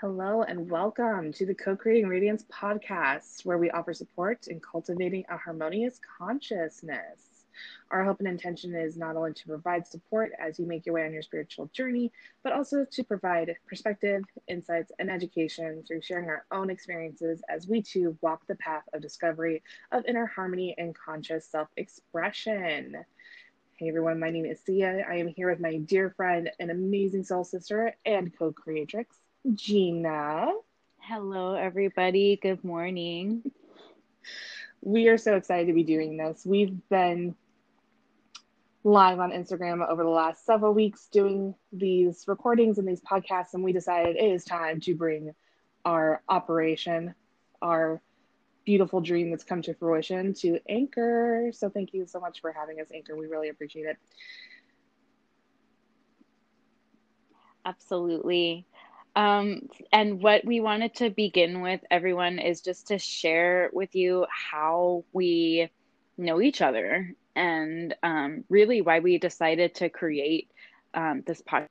Hello and welcome to the Co-Creating Radiance podcast, where we offer support in cultivating a harmonious consciousness. Our hope and intention is not only to provide support as you make your way on your spiritual journey, but also to provide perspective, insights, and education through sharing our own experiences as we too walk the path of discovery of inner harmony and conscious self-expression. Hey everyone, my name is Sia. I am here with my dear friend and amazing soul sister and co creatrix, Gina. Hello, everybody. Good morning. We are so excited to be doing this. We've been live on Instagram over the last several weeks doing these recordings and these podcasts, and we decided it is time to bring our operation, our beautiful dream that's come to fruition to Anchor. So thank you so much for having us, Anchor. We really appreciate it. Absolutely. Um, and what we wanted to begin with, everyone, is just to share with you how we know each other and um, really why we decided to create um, this podcast.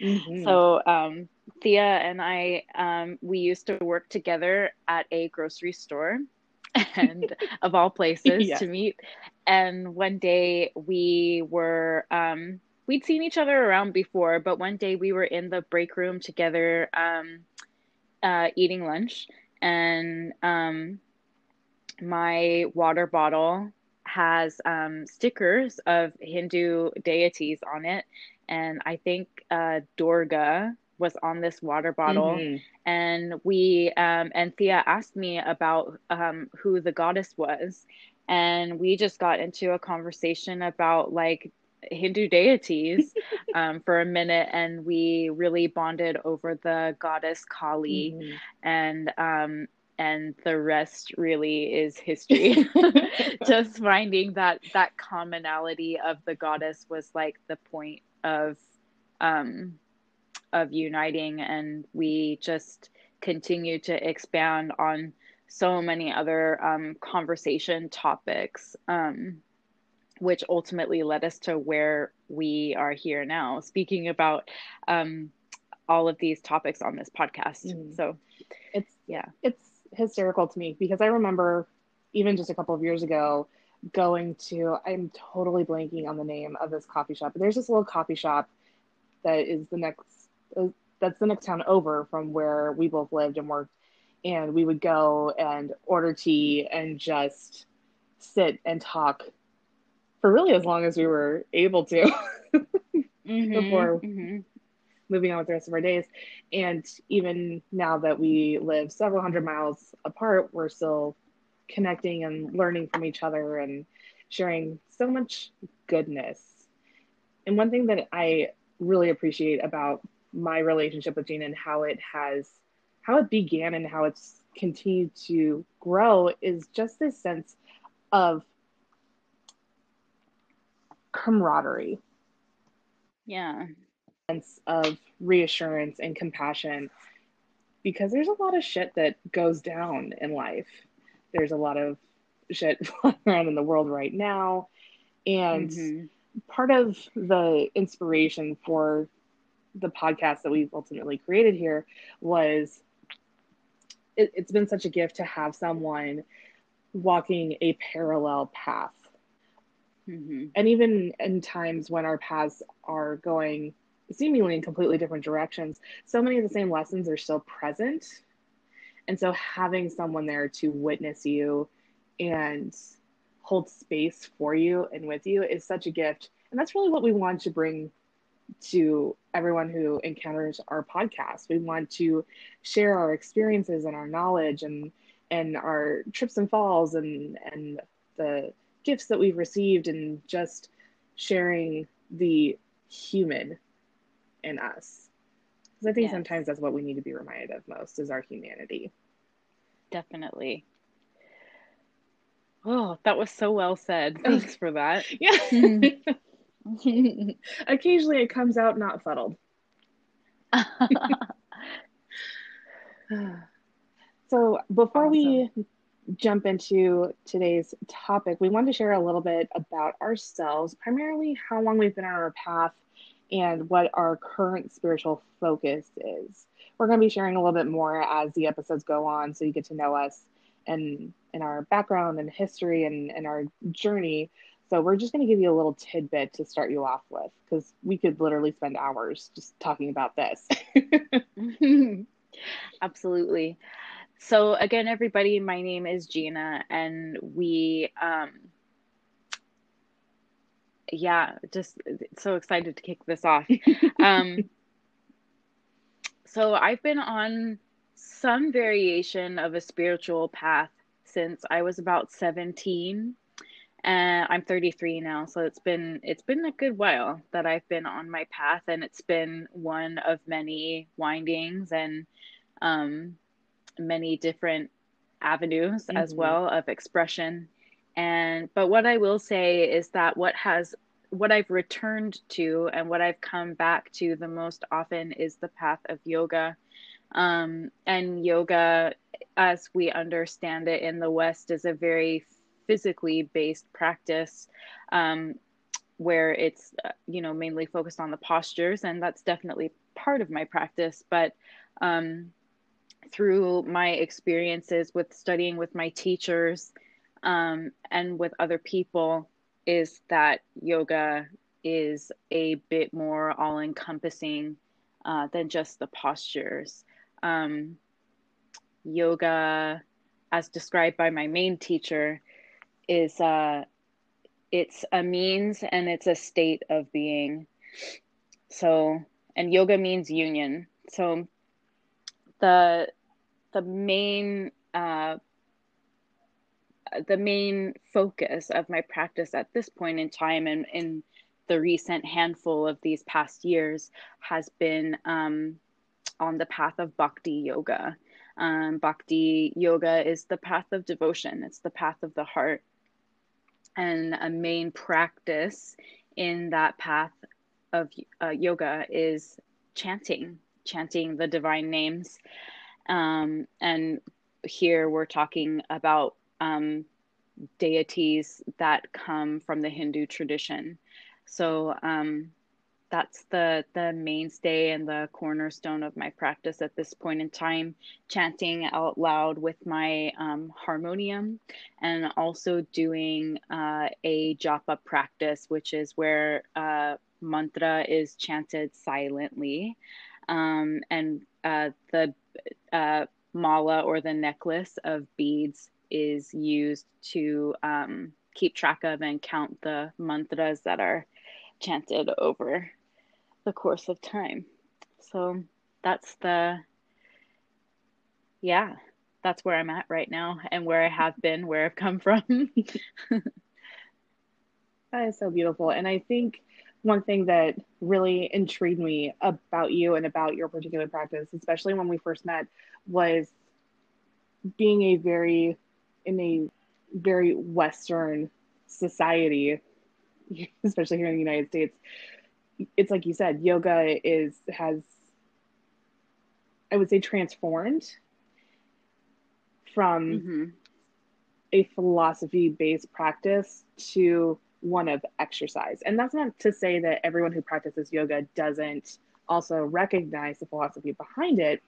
Mm-hmm. So, um, Thea and I, um, we used to work together at a grocery store, and of all places to meet. And one day we were, um, we'd seen each other around before, but one day we were in the break room together, um, uh, eating lunch, and um, my water bottle has um, stickers of Hindu deities on it, and I think uh, Durga was on this water bottle mm-hmm. and we um, and thea asked me about um, who the goddess was and we just got into a conversation about like hindu deities um, for a minute and we really bonded over the goddess kali. Mm-hmm. and um, and the rest really is history. Just finding that that commonality of the goddess was like the point of um of uniting. And we just continue to expand on so many other um, conversation topics. Um, which ultimately led us to where we are here now speaking about um, all of these topics on this podcast. Mm. so it's yeah. it's hysterical to me because i remember even just a couple of years ago going to i'm totally blanking on the name of this coffee shop but there's this little coffee shop that is the next that's the next town over from where we both lived and worked. And we would go and order tea and just sit and talk for really as long as we were able to. Mm-hmm, before mm-hmm. moving on with the rest of our days. And even now that we live several hundred miles apart we're still connecting and learning from each other and sharing so much goodness. And one thing that i really appreciate about my relationship with Gina and how it has how it began and how it's continued to grow is just this sense of camaraderie. Yeah. Sense of reassurance and compassion because there's a lot of shit that goes down in life. There's a lot of shit flying around in the world right now. And mm-hmm. part of the inspiration for the podcast that we've ultimately created here was it, it's been such a gift to have someone walking a parallel path. Mm-hmm. And even in times when our paths are going seemingly in completely different directions, so many of the same lessons are still present. And so having someone there to witness you and hold space for you and with you is such a gift. And that's really what we want to bring to everyone who encounters our podcast. We want to share our experiences and our knowledge and and our trips and falls and and the gifts that we've received and just sharing the human in us. Because I think yes. sometimes that's what we need to be reminded of most is our humanity. Definitely. Oh, that was so well said. Thanks for that. Yeah. Occasionally it comes out not fuddled. so before awesome. we jump into today's topic, we wanted to share a little bit about ourselves, primarily how long we've been on our path and what our current spiritual focus is. We're going to be sharing a little bit more as the episodes go on so you get to know us and and our background and history and, and our journey. So we're just going to give you a little tidbit to start you off with because we could literally spend hours just talking about this. Absolutely. So again, everybody, my name is Gina, and we, um, yeah, just so excited to kick this off. um, so I've been on some variation of a spiritual path since I was about 17 and I'm 33 now so it's been it's been a good while that I've been on my path and it's been one of many windings and um, many different avenues mm-hmm. as well of expression and but what I will say is that what has what I've returned to and what I've come back to the most often is the path of yoga um, and yoga, as we understand it in the West, is a very physically based practice um, where it's, uh, you know, mainly focused on the postures. And that's definitely part of my practice. But um, through my experiences with studying with my teachers um, and with other people, is that yoga is a bit more all encompassing uh, than just the postures um, yoga, as described by my main teacher, is uh, it's a means and it's a state of being. So, and yoga means union. So, the the main uh, the main focus of my practice at this point in time and in the recent handful of these past years has been um, on the path of bhakti yoga. Um, bhakti yoga is the path of devotion, it's the path of the heart. And a main practice in that path of uh, yoga is chanting, chanting the divine names. Um, and here we're talking about um, deities that come from the Hindu tradition. So, um, that's the the mainstay and the cornerstone of my practice at this point in time chanting out loud with my um, harmonium and also doing uh, a japa practice which is where uh, mantra is chanted silently um, and uh, the uh, mala or the necklace of beads is used to um, keep track of and count the mantras that are chanted over the course of time. So that's the, yeah, that's where I'm at right now and where I have been, where I've come from. that is so beautiful. And I think one thing that really intrigued me about you and about your particular practice, especially when we first met, was being a very, in a very Western society, especially here in the United States, it's like you said, yoga is has I would say transformed from mm-hmm. a philosophy based practice to one of exercise. And that's not to say that everyone who practices yoga doesn't also recognize the philosophy behind it,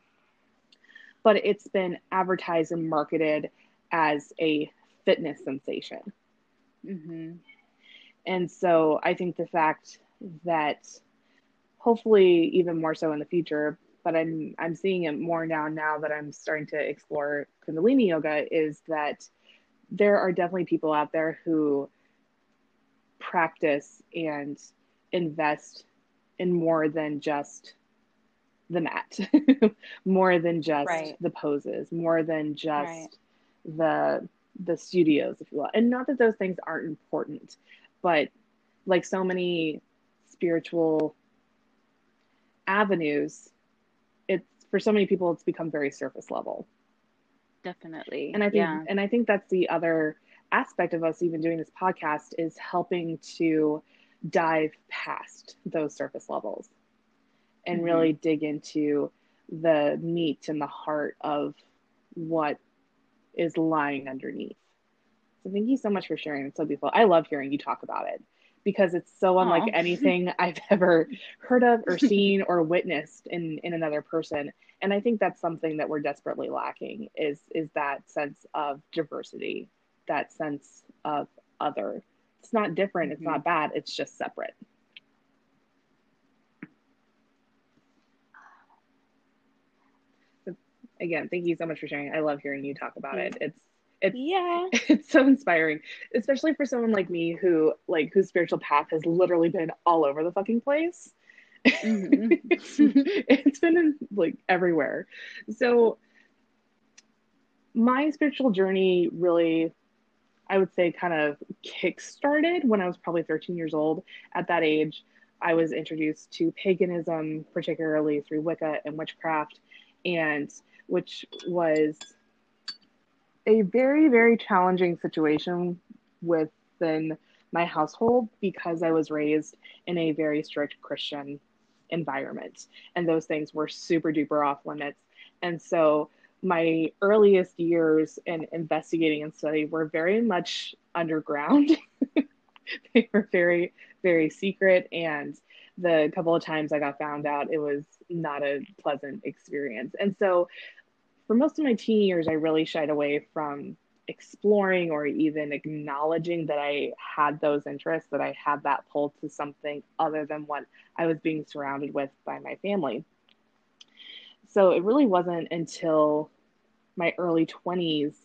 but it's been advertised and marketed as a fitness sensation. Mm-hmm. And so I think the fact that hopefully even more so in the future but i'm i'm seeing it more now now that i'm starting to explore kundalini yoga is that there are definitely people out there who practice and invest in more than just the mat more than just right. the poses more than just right. the the studios if you will and not that those things aren't important but like so many spiritual avenues, it's for so many people it's become very surface level. Definitely. And I think yeah. and I think that's the other aspect of us even doing this podcast is helping to dive past those surface levels and mm-hmm. really dig into the meat and the heart of what is lying underneath. So thank you so much for sharing. It's so beautiful. I love hearing you talk about it because it's so unlike Aww. anything I've ever heard of or seen or witnessed in in another person. And I think that's something that we're desperately lacking is is that sense of diversity, that sense of other. It's not different, mm-hmm. it's not bad, it's just separate. again, thank you so much for sharing. I love hearing you talk about it. It's it's yeah it's so inspiring especially for someone like me who like whose spiritual path has literally been all over the fucking place mm-hmm. it's been in, like everywhere so my spiritual journey really i would say kind of kick started when i was probably 13 years old at that age i was introduced to paganism particularly through wicca and witchcraft and which was a very, very challenging situation within my household because I was raised in a very strict Christian environment. And those things were super duper off limits. And so my earliest years in investigating and study were very much underground. they were very, very secret. And the couple of times I got found out, it was not a pleasant experience. And so for most of my teen years, I really shied away from exploring or even acknowledging that I had those interests, that I had that pull to something other than what I was being surrounded with by my family. So it really wasn't until my early 20s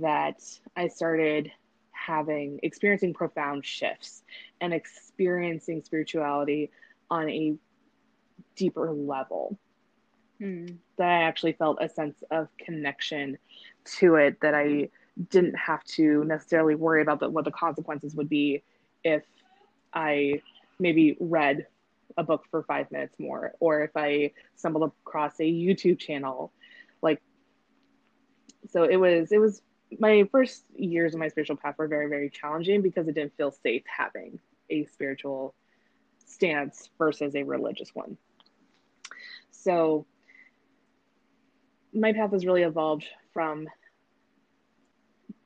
that I started having experiencing profound shifts and experiencing spirituality on a deeper level mm. that I actually felt a sense of connection to it that I didn't have to necessarily worry about the, what the consequences would be if I maybe read a book for five minutes more or if I stumbled across a YouTube channel. Like, so it was, it was my first years of my spiritual path were very, very challenging because it didn't feel safe having a spiritual stance versus a religious one. So my path has really evolved from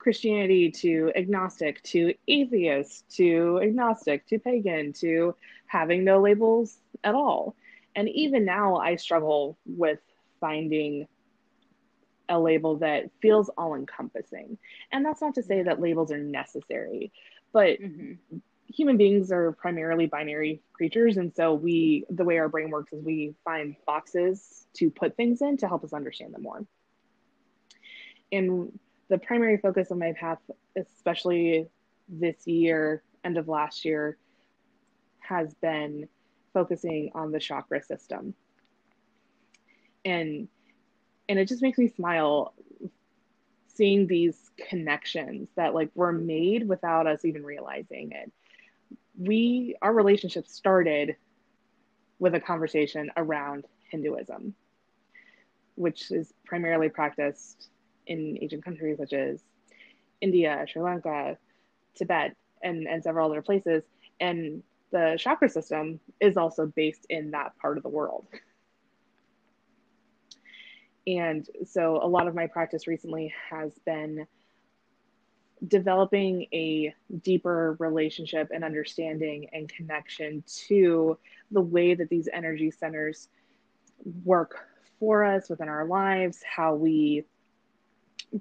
Christianity to agnostic to atheist to agnostic to pagan to having no labels at all. And even now, I struggle with finding a label that feels all encompassing. And that's not to say that labels are necessary, but mm-hmm. human beings are primarily binary creatures. And so, we, the way our brain works is we find boxes to put things in to help us understand them more. And the primary focus of my path, especially this year, end of last year, has been focusing on the chakra system. And and it just makes me smile seeing these connections that like were made without us even realizing it. We our relationship started with a conversation around Hinduism which is primarily practiced in Asian countries such as India, Sri Lanka, Tibet, and, and several other places. And the chakra system is also based in that part of the world. And so a lot of my practice recently has been developing a deeper relationship and understanding and connection to the way that these energy centers work for us within our lives, how we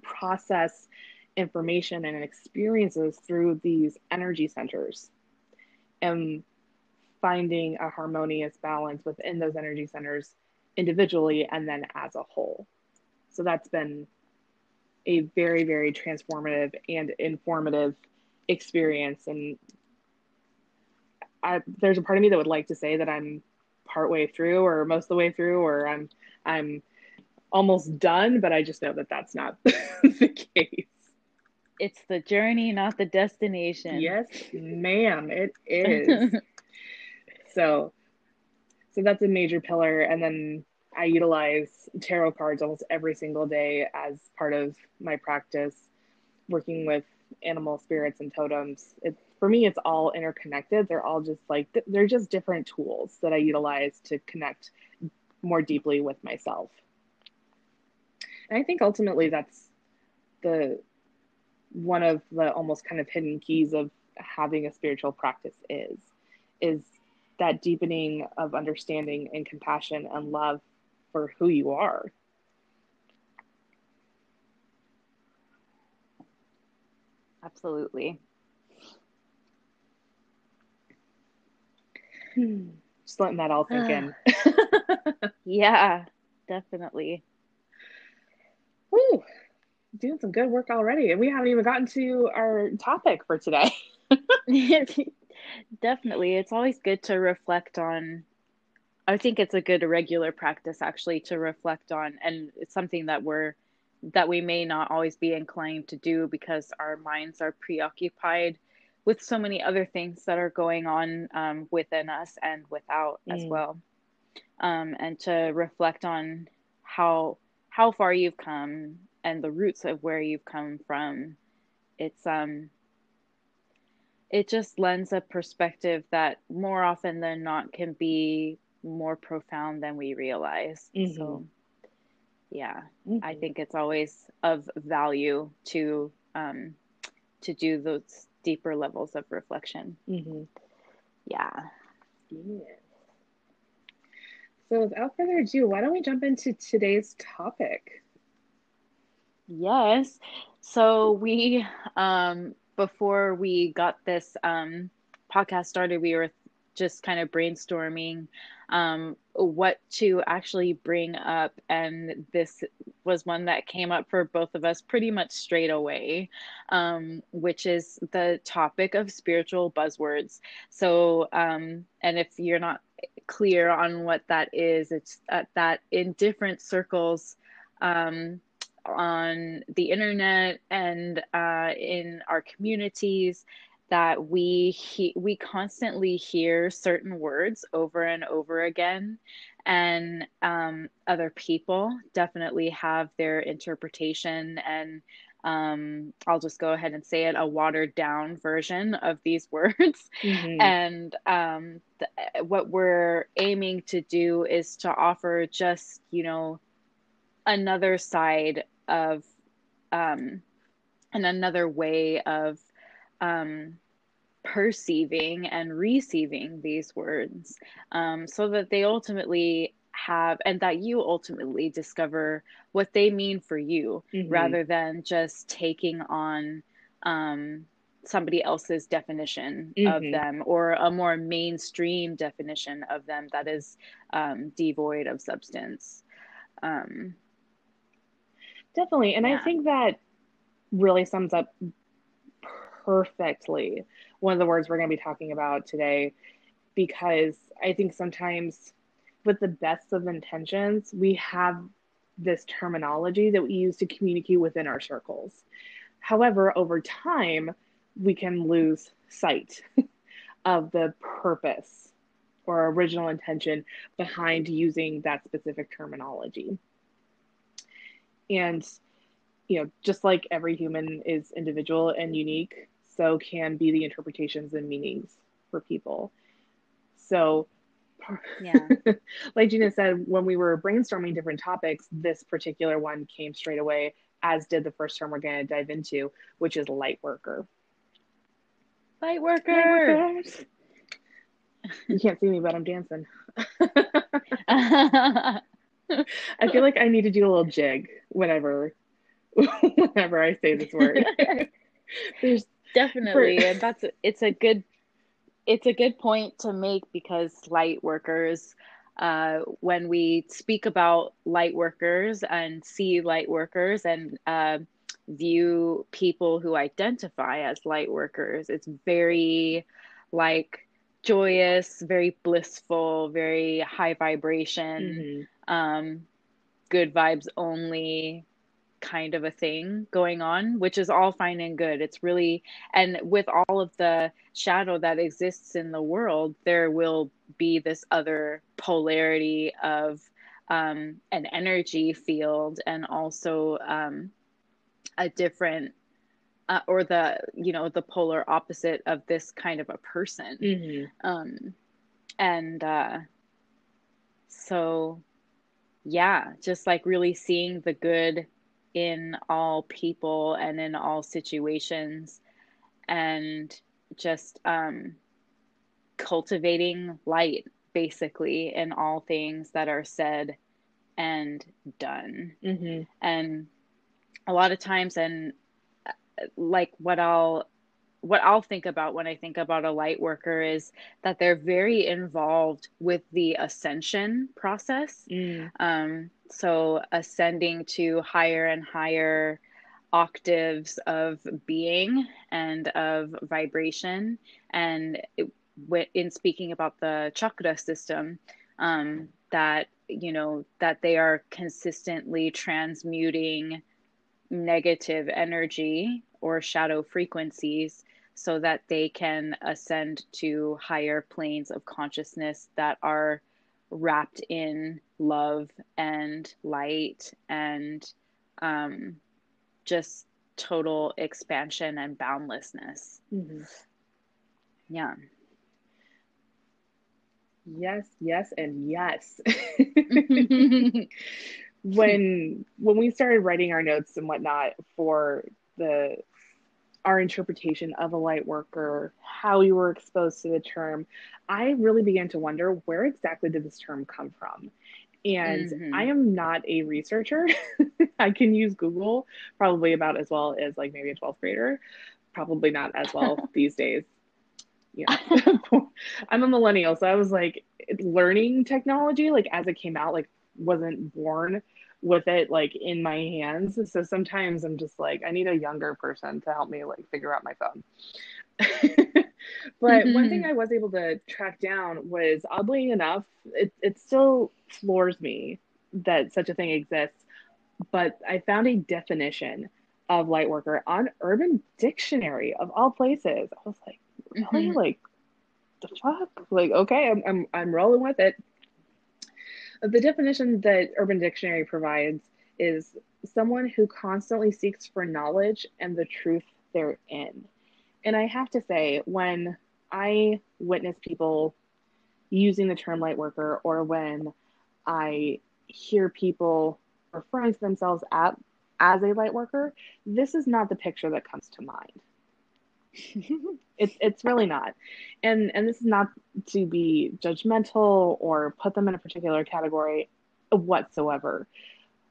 process information and experiences through these energy centers, and finding a harmonious balance within those energy centers individually and then as a whole. So that's been a very, very transformative and informative experience. And I, there's a part of me that would like to say that I'm partway through or most of the way through or I'm I'm almost done, but I just know that that's not the case. It's the journey, not the destination. Yes, ma'am, it is. so, so that's a major pillar, and then I utilize tarot cards almost every single day as part of my practice, working with animal spirits and totems. It, for me, it's all interconnected. They're all just like they're just different tools that I utilize to connect more deeply with myself. And I think ultimately that's the one of the almost kind of hidden keys of having a spiritual practice is is that deepening of understanding and compassion and love for who you are. Absolutely. Hmm. just letting that all sink in. Yeah definitely Woo doing some good work already, and we haven't even gotten to our topic for today. Definitely, it's always good to reflect on. I think it's a good regular practice actually to reflect on, and it's something that we're that we may not always be inclined to do because our minds are preoccupied with so many other things that are going on um, within us and without mm. as well, um, and to reflect on how how far you've come and the roots of where you've come from it's um it just lends a perspective that more often than not can be more profound than we realize mm-hmm. so yeah mm-hmm. i think it's always of value to um to do those deeper levels of reflection mm-hmm. yeah yeah so without further ado why don't we jump into today's topic Yes. So we um before we got this um podcast started, we were just kind of brainstorming um what to actually bring up and this was one that came up for both of us pretty much straight away um which is the topic of spiritual buzzwords. So um and if you're not clear on what that is, it's uh, that in different circles um on the internet and uh, in our communities that we he- we constantly hear certain words over and over again. And um, other people definitely have their interpretation and um, I'll just go ahead and say it a watered down version of these words. Mm-hmm. And um, th- what we're aiming to do is to offer just, you know, another side of um, and another way of um, perceiving and receiving these words um, so that they ultimately have and that you ultimately discover what they mean for you mm-hmm. rather than just taking on um, somebody else's definition mm-hmm. of them or a more mainstream definition of them that is um, devoid of substance um, Definitely. And yeah. I think that really sums up perfectly one of the words we're going to be talking about today because I think sometimes with the best of intentions, we have this terminology that we use to communicate within our circles. However, over time, we can lose sight of the purpose or original intention behind using that specific terminology. And, you know, just like every human is individual and unique, so can be the interpretations and meanings for people. So, yeah. like Gina said, when we were brainstorming different topics, this particular one came straight away, as did the first term we're going to dive into, which is light worker. Light worker. you can't see me, but I'm dancing. I feel like I need to do a little jig whenever whenever I say this word. There's definitely for... and that's it's a good it's a good point to make because light workers uh, when we speak about light workers and see light workers and uh, view people who identify as light workers, it's very like joyous, very blissful, very high vibration, mm-hmm. um, good vibes only kind of a thing going on, which is all fine and good. It's really, and with all of the shadow that exists in the world, there will be this other polarity of um, an energy field and also um, a different uh, or the you know the polar opposite of this kind of a person mm-hmm. um and uh so yeah just like really seeing the good in all people and in all situations and just um, cultivating light basically in all things that are said and done. Mm-hmm. And a lot of times, and uh, like what I'll what I'll think about when I think about a light worker is that they're very involved with the ascension process. Mm. Um, so ascending to higher and higher octaves of being and of vibration. And it, in speaking about the chakra system um, that you know that they are consistently transmuting negative energy or shadow frequencies so that they can ascend to higher planes of consciousness that are wrapped in love and light and um, just total expansion and boundlessness. Mm-hmm. Yeah. Yes, yes, and yes. when when we started writing our notes and whatnot for the our interpretation of a light worker, how we were exposed to the term, I really began to wonder where exactly did this term come from? And mm-hmm. I am not a researcher. I can use Google probably about as well as like maybe a 12th grader, probably not as well these days. Yeah. I'm a millennial, so I was like learning technology like as it came out, like wasn't born with it like in my hands. So sometimes I'm just like, I need a younger person to help me like figure out my phone. But mm-hmm. one thing I was able to track down was oddly enough, it, it still floors me that such a thing exists. But I found a definition of lightworker on Urban Dictionary of all places. I was like, really? Mm-hmm. Like, the fuck? Like, okay, I'm, I'm, I'm rolling with it. The definition that Urban Dictionary provides is someone who constantly seeks for knowledge and the truth therein. And I have to say, when I witness people using the term light worker, or when I hear people referring to themselves at, as a light worker, this is not the picture that comes to mind. it's it's really not and and this is not to be judgmental or put them in a particular category whatsoever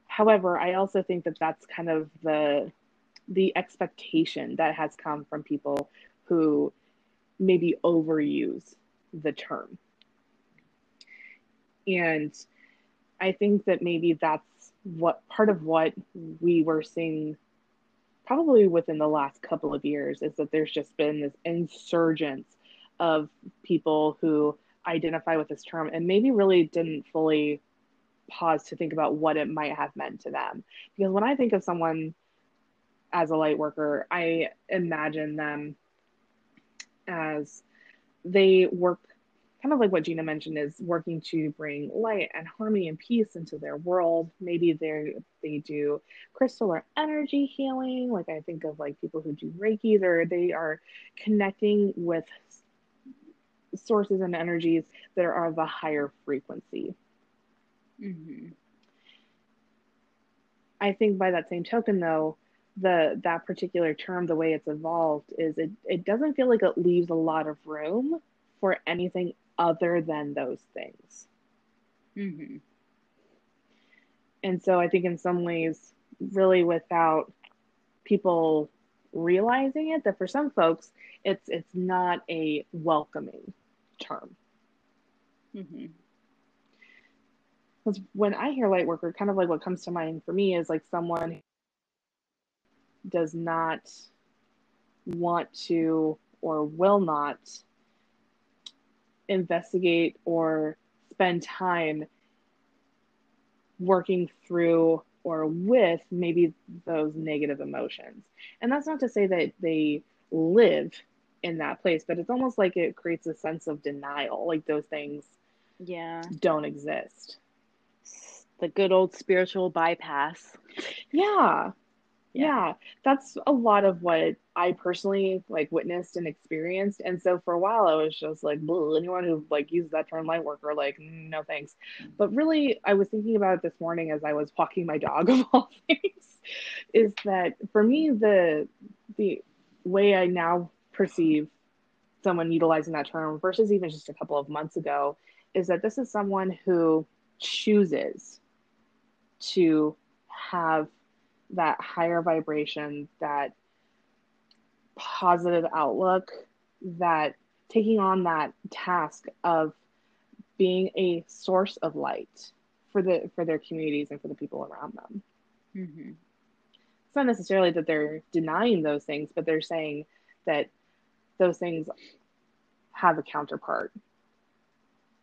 however i also think that that's kind of the the expectation that has come from people who maybe overuse the term and i think that maybe that's what part of what we were seeing probably within the last couple of years is that there's just been this insurgence of people who identify with this term and maybe really didn't fully pause to think about what it might have meant to them. Because when I think of someone as a light worker, I imagine them as they work kind of like what Gina mentioned is working to bring light and harmony and peace into their world. Maybe they they do crystal or energy healing, like I think of like people who do Reiki, or they are connecting with sources and energies that are of a higher frequency. Mm-hmm. I think by that same token, though, the that particular term, the way it's evolved, is it it doesn't feel like it leaves a lot of room for anything other than those things. Mm-hmm. And so I think in some ways, really without people realizing it, that for some folks, it's it's not a welcoming term. Mm-hmm. Because when I hear light worker, kind of like what comes to mind for me is like someone does not want to or will not investigate or spend time working through or with maybe those negative emotions. And that's not to say that they live in that place, but it's almost like it creates a sense of denial, like those things yeah don't exist. The good old spiritual bypass. Yeah yeah. yeah that's a lot of what i personally like witnessed and experienced and so for a while i was just like anyone who like uses that term light worker like no thanks but really i was thinking about it this morning as i was walking my dog of all things is that for me the the way i now perceive someone utilizing that term versus even just a couple of months ago is that this is someone who chooses to have that higher vibration, that positive outlook, that taking on that task of being a source of light for the for their communities and for the people around them. Mm-hmm. It's not necessarily that they're denying those things, but they're saying that those things have a counterpart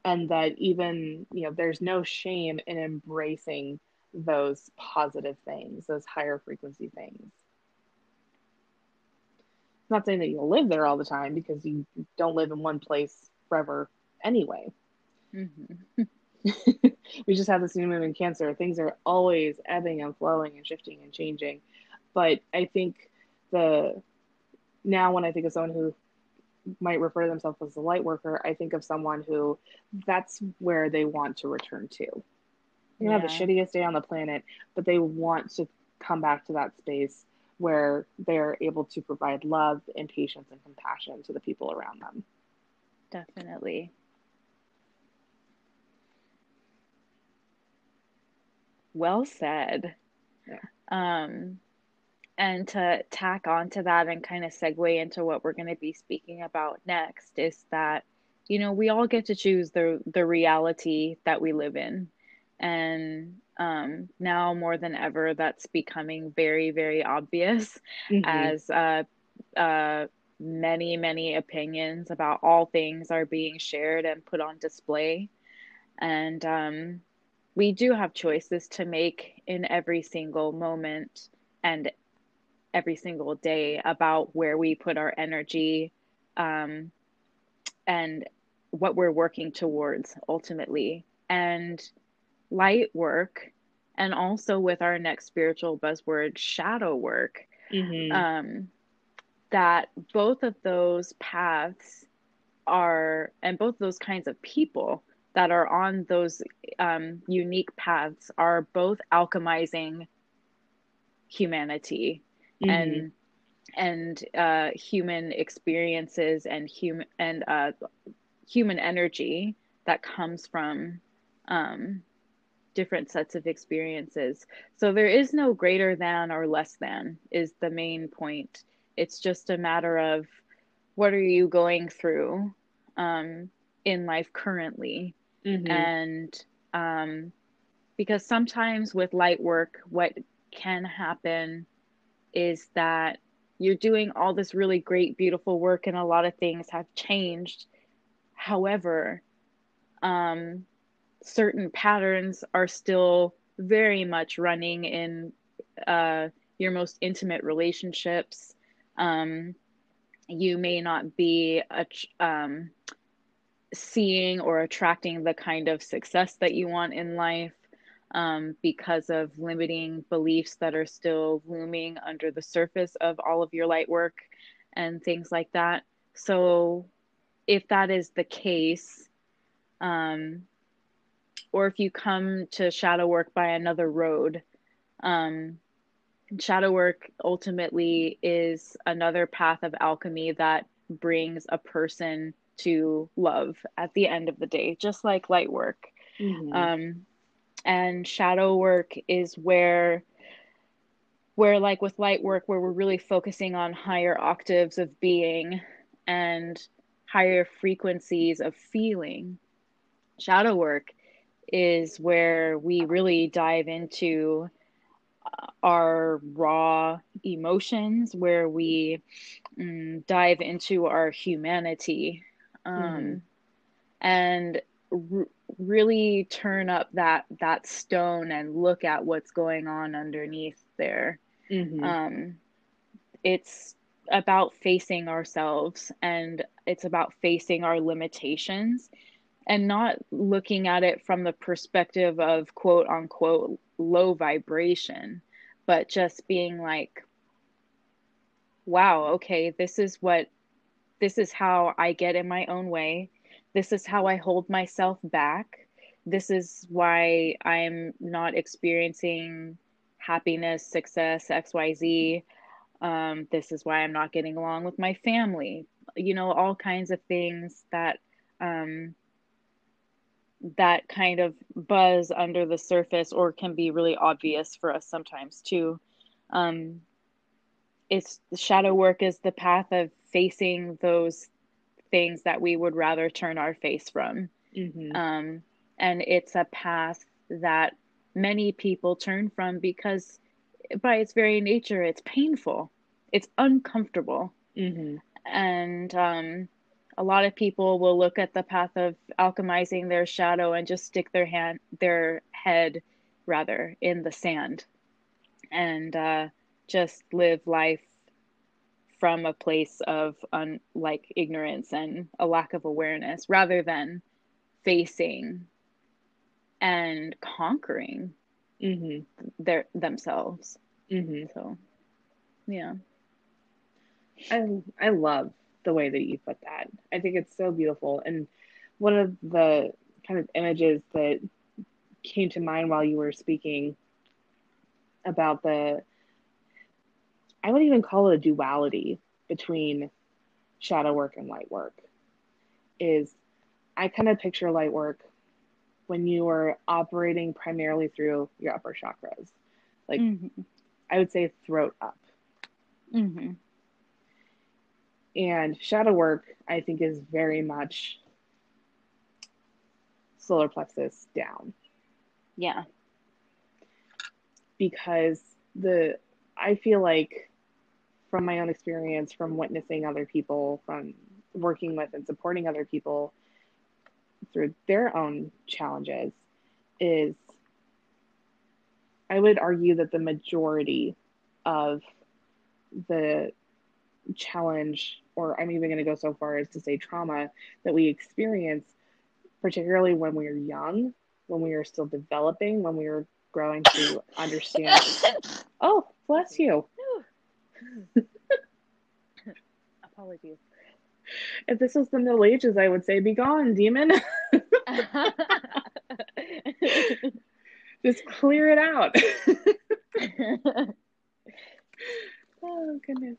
and that even you know there's no shame in embracing those positive things those higher frequency things not saying that you'll live there all the time because you don't live in one place forever anyway mm-hmm. we just have this new moon in cancer things are always ebbing and flowing and shifting and changing but i think the now when i think of someone who might refer to themselves as a light worker, I think of someone who that's where they want to return to. They yeah. have the shittiest day on the planet, but they want to come back to that space where they're able to provide love and patience and compassion to the people around them. Definitely. Well said. Yeah. Um, and to tack onto that and kind of segue into what we're going to be speaking about next is that you know we all get to choose the the reality that we live in and um, now more than ever that's becoming very very obvious mm-hmm. as uh, uh, many many opinions about all things are being shared and put on display and um, we do have choices to make in every single moment and every single day about where we put our energy um, and what we're working towards ultimately. And light work, and also with our next spiritual buzzword, shadow work, mm-hmm. um, that both of those paths are, and both those kinds of people that are on those um, unique paths are both alchemizing humanity mm-hmm. and and uh, human experiences and human and uh, human energy that comes from um, different sets of experiences. So there is no greater than or less than is the main point. It's just a matter of what are you going through um, in life currently, mm-hmm. and um, because sometimes with light work, what can happen is that you're doing all this really great, beautiful work, and a lot of things have changed. However, um, certain patterns are still very much running in uh, your most intimate relationships. Um, you may not be um, seeing or attracting the kind of success that you want in life um, because of limiting beliefs that are still looming under the surface of all of your light work and things like that. So, if that is the case, um, or if you come to shadow work by another road, um, shadow work ultimately is another path of alchemy that brings a person to love at the end of the day, just like light work. Mm-hmm. Um, and shadow work is where where like with light work where we're really focusing on higher octaves of being and higher frequencies of feeling shadow work is where we really dive into uh, our raw emotions where we mm, dive into our humanity um, mm-hmm. and r- really turn up that that stone and look at what's going on underneath there. Mm-hmm. Um, it's about facing ourselves and it's about facing our limitations and not looking at it from the perspective of quote unquote low vibration, but just being like, wow, okay, this is what, this is how I get in my own way. This is how I hold myself back. This is why I'm not experiencing happiness, success, XYZ. Um, this is why I'm not getting along with my family. you know, all kinds of things that um, that kind of buzz under the surface or can be really obvious for us sometimes too. Um, it's the shadow work is the path of facing those things that we would rather turn our face from. Mm-hmm. Um, and it's a path that many people turn from because, by its very nature, it's painful, it's uncomfortable. Mm-hmm. And um, a lot of people will look at the path of alchemizing their shadow and just stick their hand, their head, rather, in the sand, and uh, just live life from a place of un, like ignorance and a lack of awareness rather than facing and conquering mm-hmm. their themselves mm-hmm. so yeah i i love the way that you put that i think it's so beautiful and one of the kind of images that came to mind while you were speaking about the I would even call it a duality between shadow work and light work. Is I kind of picture light work when you are operating primarily through your upper chakras, like mm-hmm. I would say throat up. Mm-hmm. And shadow work, I think, is very much solar plexus down. Yeah. Because the I feel like from my own experience, from witnessing other people, from working with and supporting other people through their own challenges, is I would argue that the majority of the challenge, or I'm even going to go so far as to say trauma that we experience, particularly when we are young, when we are still developing, when we are growing to understand. oh, bless you. Apologies. If this was the Middle Ages, I would say, "Be gone, demon." Just clear it out. oh goodness.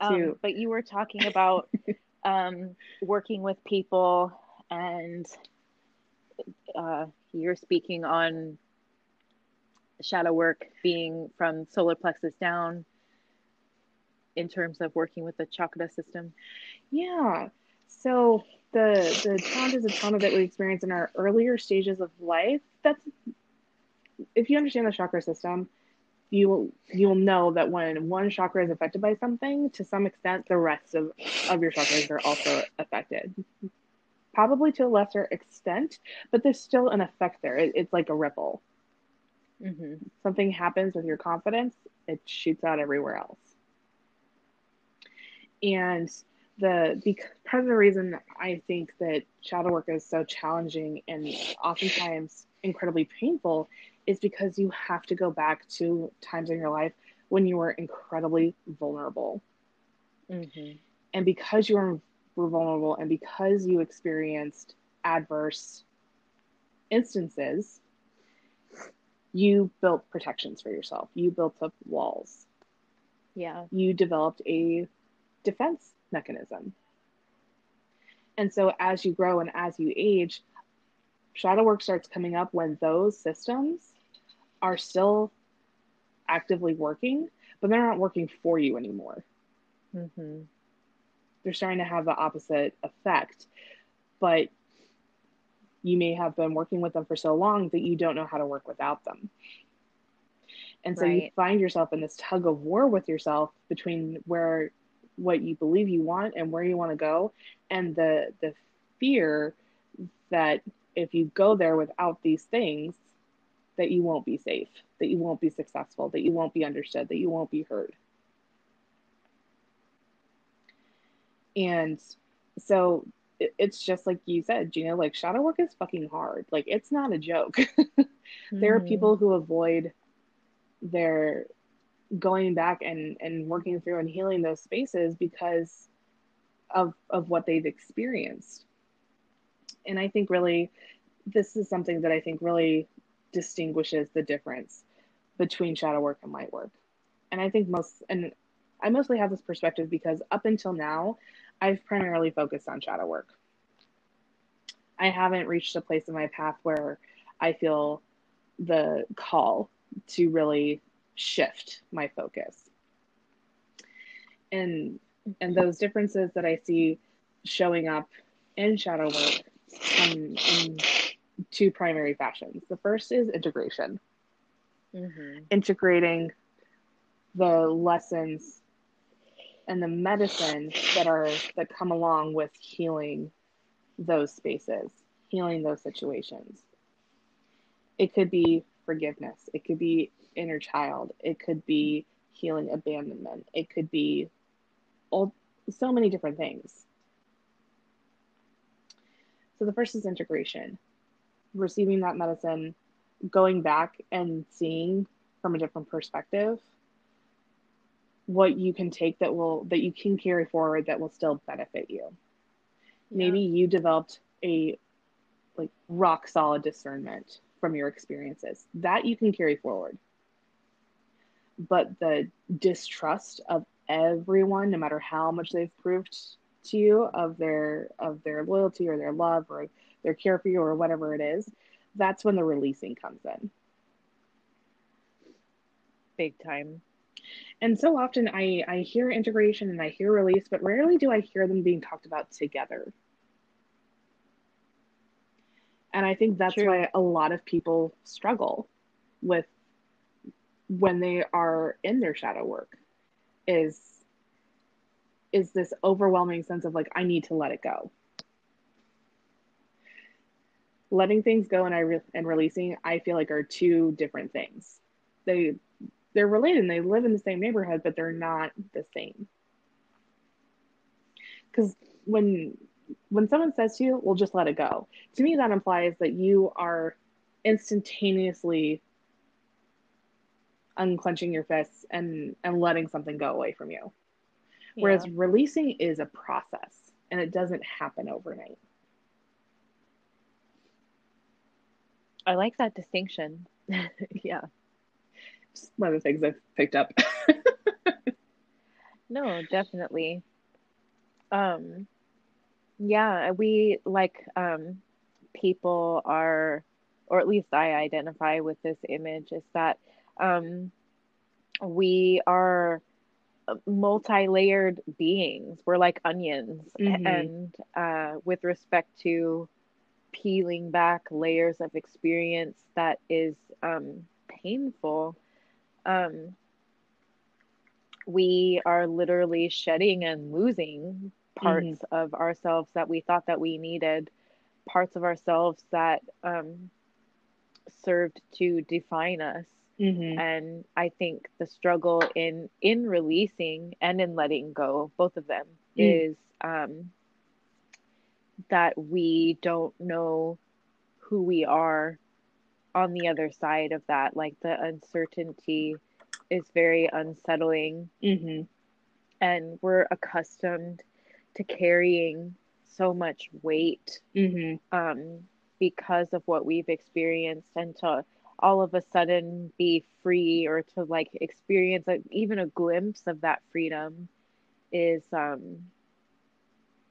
Um, but you were talking about um, working with people, and uh, you're speaking on shadow work being from solar plexus down in terms of working with the chakra system? Yeah. So the the challenges of trauma that we experience in our earlier stages of life, that's if you understand the chakra system, you will you will know that when one chakra is affected by something, to some extent, the rest of, of your chakras are also affected. Probably to a lesser extent, but there's still an effect there. It, it's like a ripple. Mm-hmm. Something happens with your confidence, it shoots out everywhere else. And the because part of the reason I think that shadow work is so challenging and oftentimes incredibly painful is because you have to go back to times in your life when you were incredibly vulnerable. Mm-hmm. And because you were, were vulnerable and because you experienced adverse instances you built protections for yourself. You built up walls. Yeah. You developed a defense mechanism. And so as you grow and as you age, shadow work starts coming up when those systems are still actively working, but they're not working for you anymore. Mm-hmm. They're starting to have the opposite effect. But you may have been working with them for so long that you don't know how to work without them. And so right. you find yourself in this tug of war with yourself between where what you believe you want and where you want to go and the the fear that if you go there without these things that you won't be safe, that you won't be successful, that you won't be understood, that you won't be heard. And so it's just like you said, you know, like shadow work is fucking hard. Like it's not a joke. mm-hmm. There are mm-hmm. people who avoid their going back and and working through and healing those spaces because of of what they've experienced. And I think really this is something that I think really distinguishes the difference between shadow work and light work. And I think most and I mostly have this perspective because up until now, I've primarily focused on shadow work. I haven't reached a place in my path where I feel the call to really shift my focus. And and those differences that I see showing up in shadow work come in two primary fashions. The first is integration. Mm-hmm. Integrating the lessons and the medicine that are that come along with healing those spaces, healing those situations. It could be forgiveness, it could be inner child, it could be healing abandonment, it could be all, so many different things. So the first is integration, receiving that medicine, going back and seeing from a different perspective what you can take that will that you can carry forward that will still benefit you. Yeah. Maybe you developed a like rock solid discernment from your experiences that you can carry forward. But the distrust of everyone, no matter how much they've proved to you of their of their loyalty or their love or their care for you or whatever it is, that's when the releasing comes in. Big time. And so often I, I hear integration and I hear release, but rarely do I hear them being talked about together. And I think that's True. why a lot of people struggle with when they are in their shadow work is is this overwhelming sense of like I need to let it go. Letting things go and I re- and releasing I feel like are two different things. They they're related and they live in the same neighborhood but they're not the same. Cuz when when someone says to you, "Well, just let it go." To me that implies that you are instantaneously unclenching your fists and and letting something go away from you Whereas yeah. releasing is a process and it doesn't happen overnight. I like that distinction. yeah. Just one of the things I've picked up. no, definitely. Um yeah, we like um people are or at least I identify with this image is that um we are multi-layered beings we're like onions mm-hmm. and uh, with respect to peeling back layers of experience that is um, painful um, we are literally shedding and losing parts mm-hmm. of ourselves that we thought that we needed parts of ourselves that um, served to define us Mm-hmm. And I think the struggle in in releasing and in letting go, both of them, mm. is um, that we don't know who we are on the other side of that. Like the uncertainty is very unsettling, mm-hmm. and we're accustomed to carrying so much weight mm-hmm. um, because of what we've experienced, and to all of a sudden be free or to like experience like even a glimpse of that freedom is um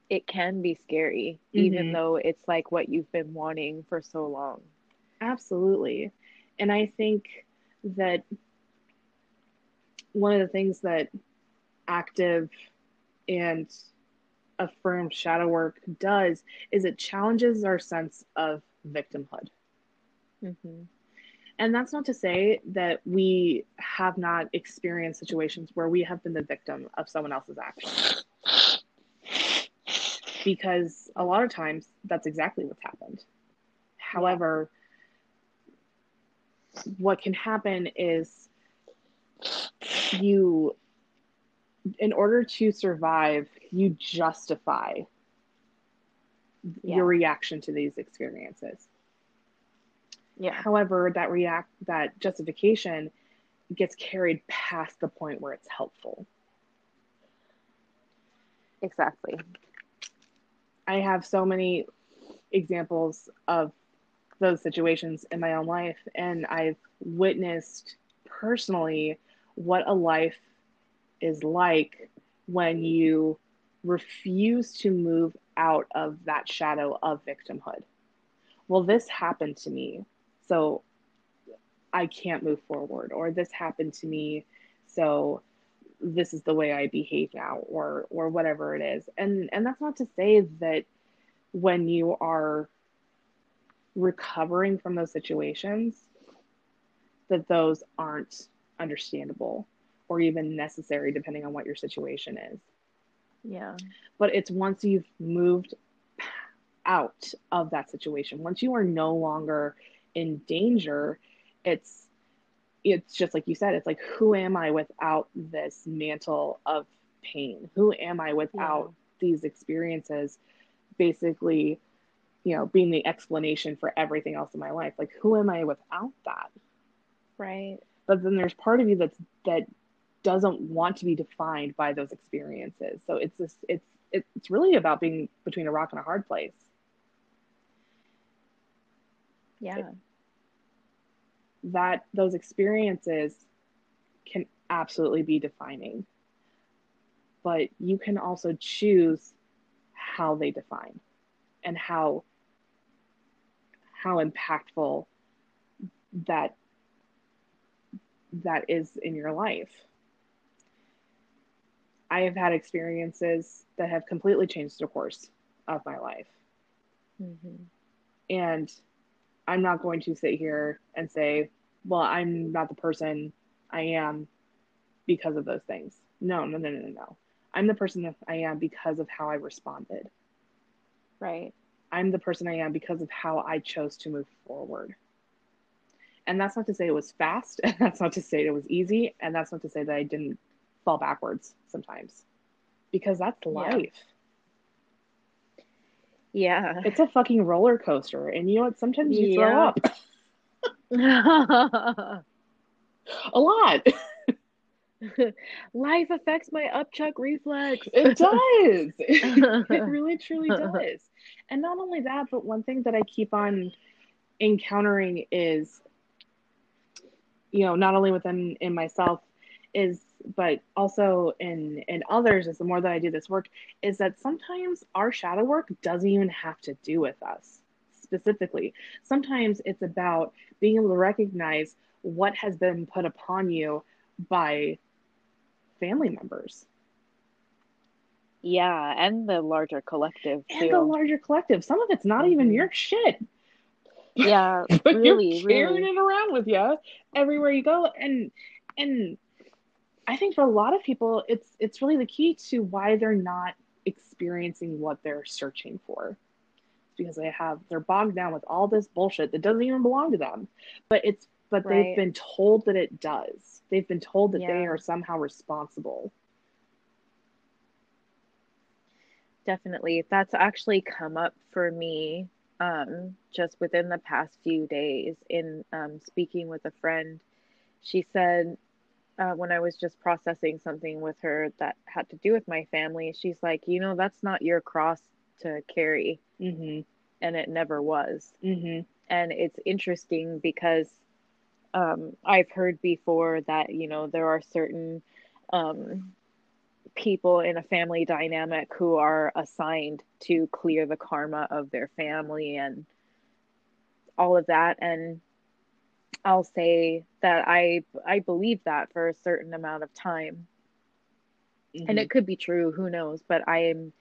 it can be scary mm-hmm. even though it's like what you've been wanting for so long absolutely and i think that one of the things that active and affirmed shadow work does is it challenges our sense of victimhood mm-hmm. And that's not to say that we have not experienced situations where we have been the victim of someone else's actions. Because a lot of times that's exactly what's happened. However, what can happen is you, in order to survive, you justify yeah. your reaction to these experiences. Yeah. However, that react that justification gets carried past the point where it's helpful. Exactly. I have so many examples of those situations in my own life, and I've witnessed personally what a life is like when you refuse to move out of that shadow of victimhood. Well, this happened to me, so I can't move forward, or this happened to me, so this is the way I behave now, or or whatever it is. And and that's not to say that when you are recovering from those situations, that those aren't understandable or even necessary, depending on what your situation is. Yeah. But it's once you've moved out of that situation, once you are no longer in danger, it's it's just like you said, it's like who am I without this mantle of pain? Who am I without yeah. these experiences basically, you know, being the explanation for everything else in my life? Like who am I without that? Right. But then there's part of you that's that doesn't want to be defined by those experiences. So it's this it's it's really about being between a rock and a hard place. Yeah. It, that those experiences can absolutely be defining. But you can also choose how they define and how how impactful that that is in your life. I have had experiences that have completely changed the course of my life. Mm-hmm. And I'm not going to sit here and say, well, I'm not the person I am because of those things. No, no, no, no, no. I'm the person I am because of how I responded. Right. I'm the person I am because of how I chose to move forward. And that's not to say it was fast, and that's not to say it was easy, and that's not to say that I didn't fall backwards sometimes because that's life. Yeah. It's a fucking roller coaster. And you know what? Sometimes you yeah. throw up. a lot. Life affects my upchuck reflex. It does. it really truly does. And not only that, but one thing that I keep on encountering is, you know, not only within in myself, is but also in in others is the more that I do this work is that sometimes our shadow work doesn't even have to do with us specifically. Sometimes it's about being able to recognize what has been put upon you by family members. Yeah, and the larger collective too. And the larger collective. Some of it's not mm-hmm. even your shit. Yeah, really, you're carrying really. it around with you everywhere you go, and and I think for a lot of people, it's it's really the key to why they're not experiencing what they're searching for. It's because they have they're bogged down with all this bullshit that doesn't even belong to them. But it's but right. they've been told that it does. They've been told that yeah. they are somehow responsible. Definitely. That's actually come up for me um, just within the past few days in um, speaking with a friend. She said uh, when I was just processing something with her that had to do with my family, she's like, you know, that's not your cross to carry. Mm-hmm. And it never was. Mm-hmm. And it's interesting because um, I've heard before that, you know, there are certain um, people in a family dynamic who are assigned to clear the karma of their family and all of that. And I'll say that I I believe that for a certain amount of time. Mm-hmm. And it could be true, who knows, but I am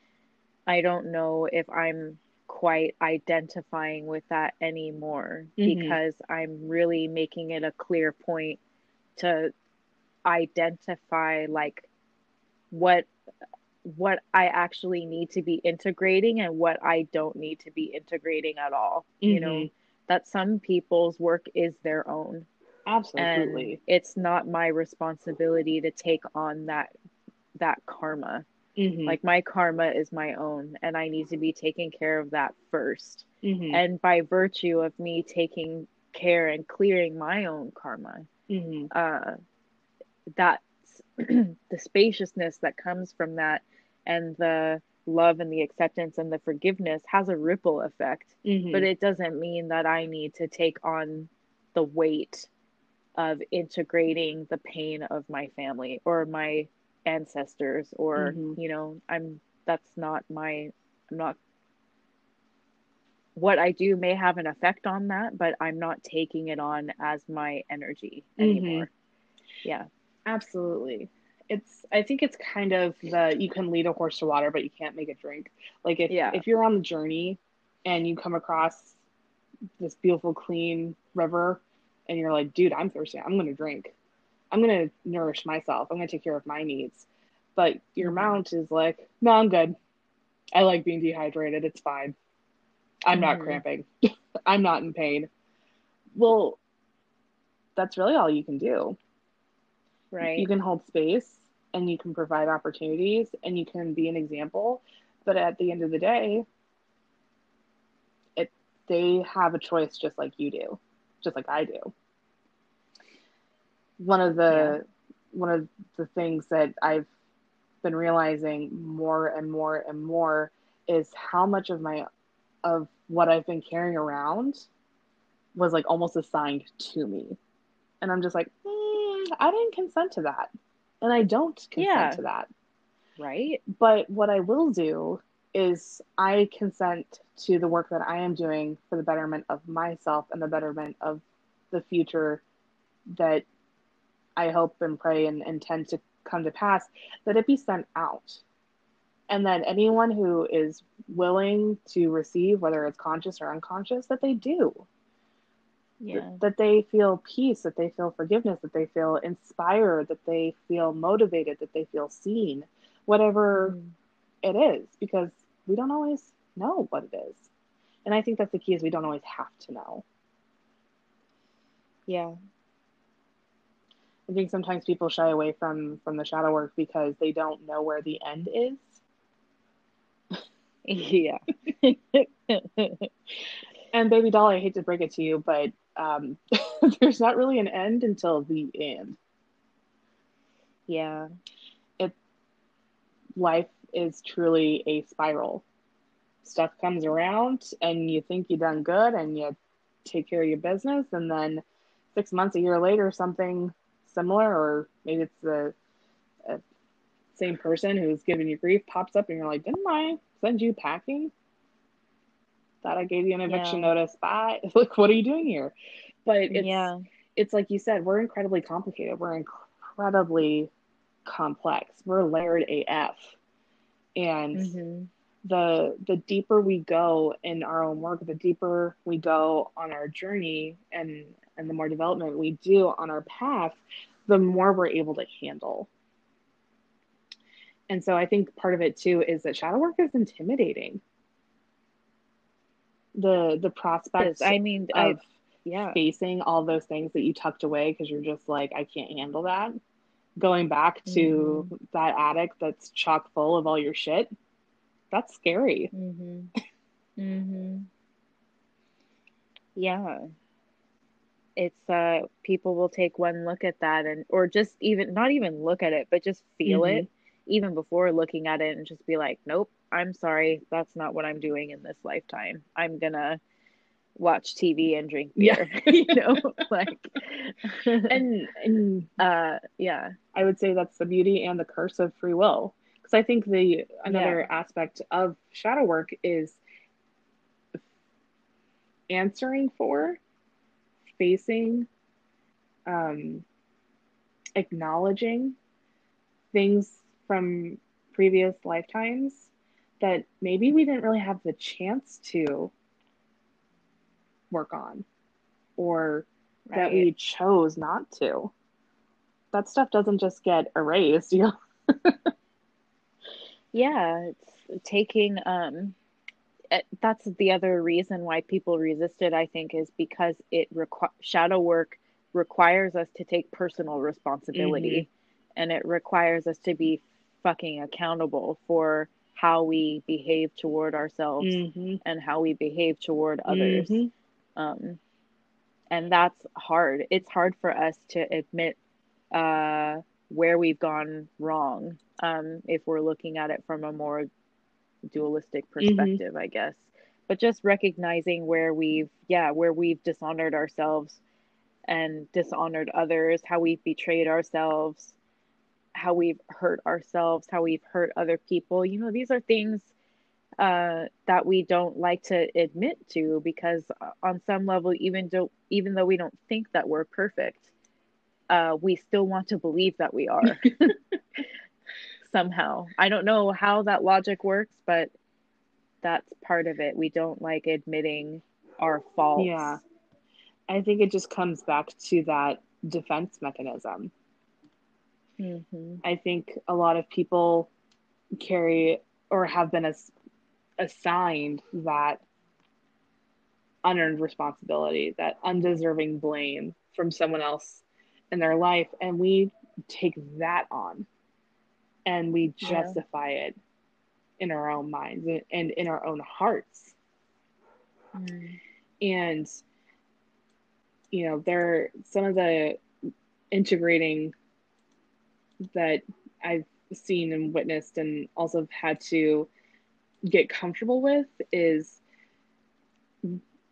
I don't know if I'm quite identifying with that anymore mm-hmm. because I'm really making it a clear point to identify like what what I actually need to be integrating and what I don't need to be integrating at all. Mm-hmm. You know, mm-hmm that some people's work is their own. Absolutely. And it's not my responsibility to take on that that karma. Mm-hmm. Like my karma is my own and I need to be taking care of that 1st mm-hmm. And by virtue of me taking care and clearing my own karma, mm-hmm. uh, that's the spaciousness that comes from that and the love and the acceptance and the forgiveness has a ripple effect mm-hmm. but it doesn't mean that i need to take on the weight of integrating the pain of my family or my ancestors or mm-hmm. you know i'm that's not my i'm not what i do may have an effect on that but i'm not taking it on as my energy mm-hmm. anymore mm-hmm. yeah absolutely it's i think it's kind of the you can lead a horse to water but you can't make it drink like if yeah. if you're on the journey and you come across this beautiful clean river and you're like dude i'm thirsty i'm going to drink I'm going to nourish myself. I'm going to take care of my needs. But your mm-hmm. mount is like, no, I'm good. I like being dehydrated. It's fine. I'm mm-hmm. not cramping. I'm not in pain. Well, that's really all you can do. Right. You can hold space and you can provide opportunities and you can be an example. But at the end of the day, it they have a choice just like you do, just like I do one of the yeah. one of the things that I've been realizing more and more and more is how much of my of what I've been carrying around was like almost assigned to me. And I'm just like, mm, I didn't consent to that. And I don't consent yeah. to that. Right. But what I will do is I consent to the work that I am doing for the betterment of myself and the betterment of the future that I hope and pray and intend to come to pass, that it be sent out. And that anyone who is willing to receive, whether it's conscious or unconscious, that they do. Yeah. That, they feel peace, that they feel forgiveness, that they feel inspired, that they feel motivated, that they feel seen, whatever mm. it is, because we don't always know what it is. And I think that's the key is we don't always have to know. Yeah, I think sometimes people shy away from from the shadow work because they don't know where the end is. yeah. and baby doll, I hate to break it to you, but um, there's not really an end until the end. Yeah. It life is truly a spiral. Stuff comes around and you think you've done good and you take care of your business and then six months, a year later, something similar, or maybe it's the uh, same person who's giving you grief pops up and you're like, didn't I send you packing? Thought I gave you an eviction yeah. notice. Bye. Like, what are you doing here? But it's, yeah. it's like you said, we're incredibly complicated. We're incredibly complex. We're layered AF. And mm-hmm. the the deeper we go in our own work, the deeper we go on our journey and and the more development we do on our path, the more we're able to handle. And so I think part of it too is that shadow work is intimidating. The the prospect I mean of yeah. facing all those things that you tucked away because you're just like, I can't handle that. Going back to mm-hmm. that attic that's chock full of all your shit, that's scary. Mm-hmm. Mm-hmm. Yeah it's uh people will take one look at that and or just even not even look at it but just feel mm-hmm. it even before looking at it and just be like nope i'm sorry that's not what i'm doing in this lifetime i'm gonna watch tv and drink beer yeah. you know like and and uh yeah i would say that's the beauty and the curse of free will because i think the another yeah. aspect of shadow work is answering for facing, um, acknowledging things from previous lifetimes that maybe we didn't really have the chance to work on or right. that we chose not to. That stuff doesn't just get erased, you know. yeah, it's taking um that's the other reason why people resist it i think is because it requ- shadow work requires us to take personal responsibility mm-hmm. and it requires us to be fucking accountable for how we behave toward ourselves mm-hmm. and how we behave toward others mm-hmm. um, and that's hard it's hard for us to admit uh, where we've gone wrong um, if we're looking at it from a more dualistic mm-hmm. perspective, mm-hmm. I guess. But just recognizing where we've, yeah, where we've dishonored ourselves and dishonored others, how we've betrayed ourselves, how we've hurt ourselves, how we've hurt other people. You know, these are things uh, that we don't like to admit to because uh, on some level, even though even though we don't think that we're perfect, uh, we still want to believe that we are somehow. I don't know how that logic works, but that's part of it. We don't like admitting our faults. Yeah. I think it just comes back to that defense mechanism. Mm-hmm. I think a lot of people carry or have been as, assigned that unearned responsibility, that undeserving blame from someone else in their life. And we take that on and we justify yeah. it in our own minds and in our own hearts. Mm. And, you know, there, some of the integrating that I've seen and witnessed and also had to get comfortable with is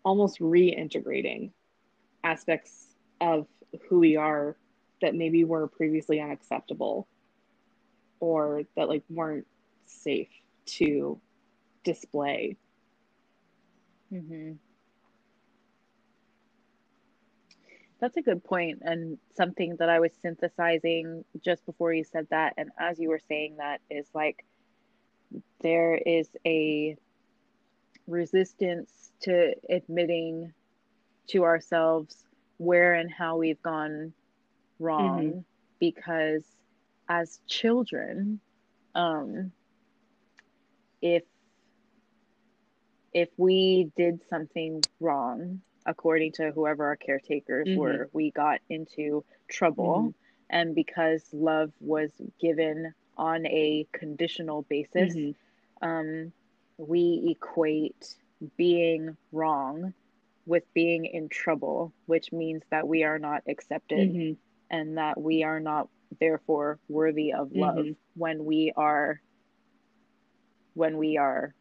almost reintegrating aspects of who we are that maybe were previously unacceptable or that like weren't safe to display. Mm-hmm. That's a good point, and something that I was synthesizing just before you said that, and as you were saying that, is like there is a resistance to admitting to ourselves where and how we've gone wrong mm-hmm. because as children um if if we did something wrong according to whoever our caretakers mm-hmm. were we got into trouble mm-hmm. and because love was given on a conditional basis mm-hmm. um, we equate being wrong with being in trouble which means that we are not accepted mm-hmm. and that we are not therefore worthy of love mm-hmm. when we are when we are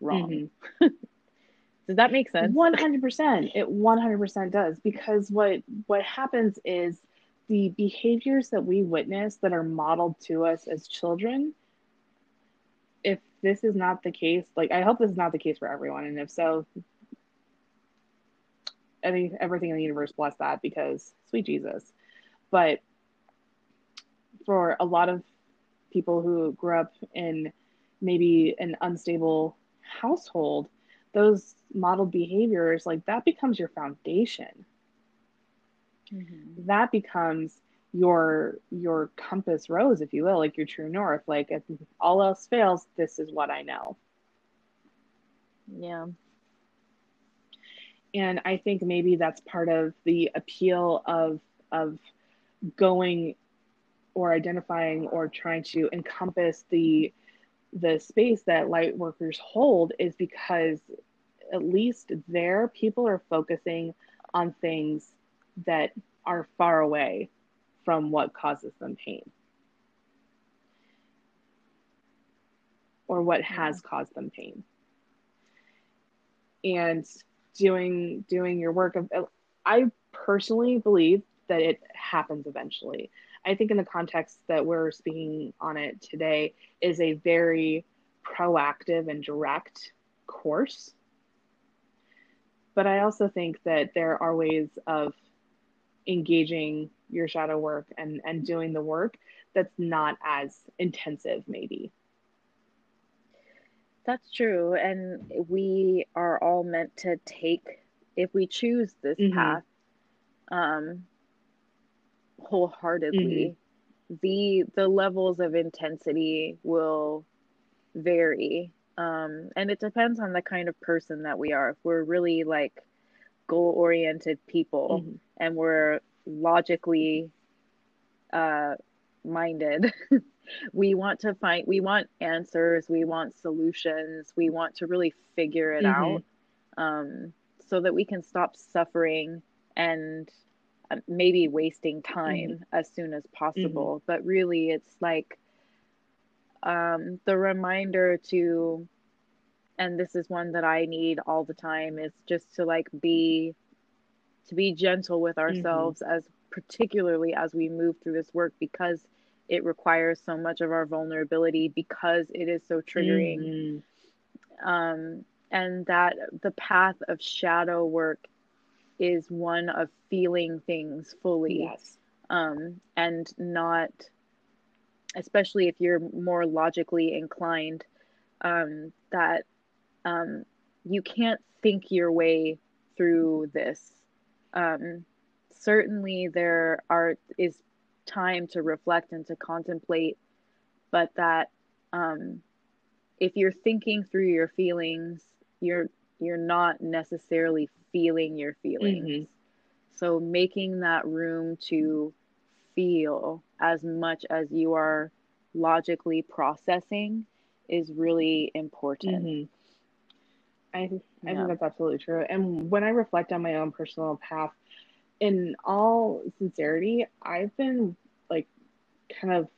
wrong. Does that make sense? 100%. It 100% does because what what happens is the behaviors that we witness that are modeled to us as children if this is not the case, like I hope this is not the case for everyone and if so I think everything in the universe bless that because sweet Jesus. But for a lot of people who grew up in maybe an unstable household, those modeled behaviors, like that becomes your foundation. Mm-hmm. That becomes your your compass rose, if you will, like your true north. Like if all else fails, this is what I know. Yeah. And I think maybe that's part of the appeal of of going or identifying or trying to encompass the the space that light workers hold is because at least there people are focusing on things that are far away from what causes them pain. Or what mm-hmm. has caused them pain. And doing doing your work of i personally believe that it happens eventually I think in the context that we're speaking on it today is a very proactive and direct course. But I also think that there are ways of engaging your shadow work and, and doing the work that's not as intensive, maybe. That's true. And we are all meant to take, if we choose this mm-hmm. path, um, wholeheartedly mm-hmm. the the levels of intensity will vary um and it depends on the kind of person that we are if we're really like goal oriented people mm-hmm. and we're logically uh minded we want to find we want answers we want solutions we want to really figure it mm-hmm. out um so that we can stop suffering and maybe wasting time mm-hmm. as soon as possible mm-hmm. but really it's like um, the reminder to and this is one that i need all the time is just to like be to be gentle with mm-hmm. ourselves mm-hmm. as particularly as we move through this work because it requires so much of our vulnerability because it is so triggering. Mm-hmm. Um, and that the path of shadow work is one of feeling things fully. Yes. Um, and not, especially if you're more logically inclined, um, that um, you can't think your way through this. Um, certainly, there are is time to reflect and to contemplate, but that um, if you're thinking through your feelings, you're you're not necessarily feeling your feelings. Mm-hmm. So making that room to feel as much as you are logically processing is really important. Mm-hmm. I, I yeah. think that's absolutely true. And when I reflect on my own personal path, in all sincerity, I've been like kind of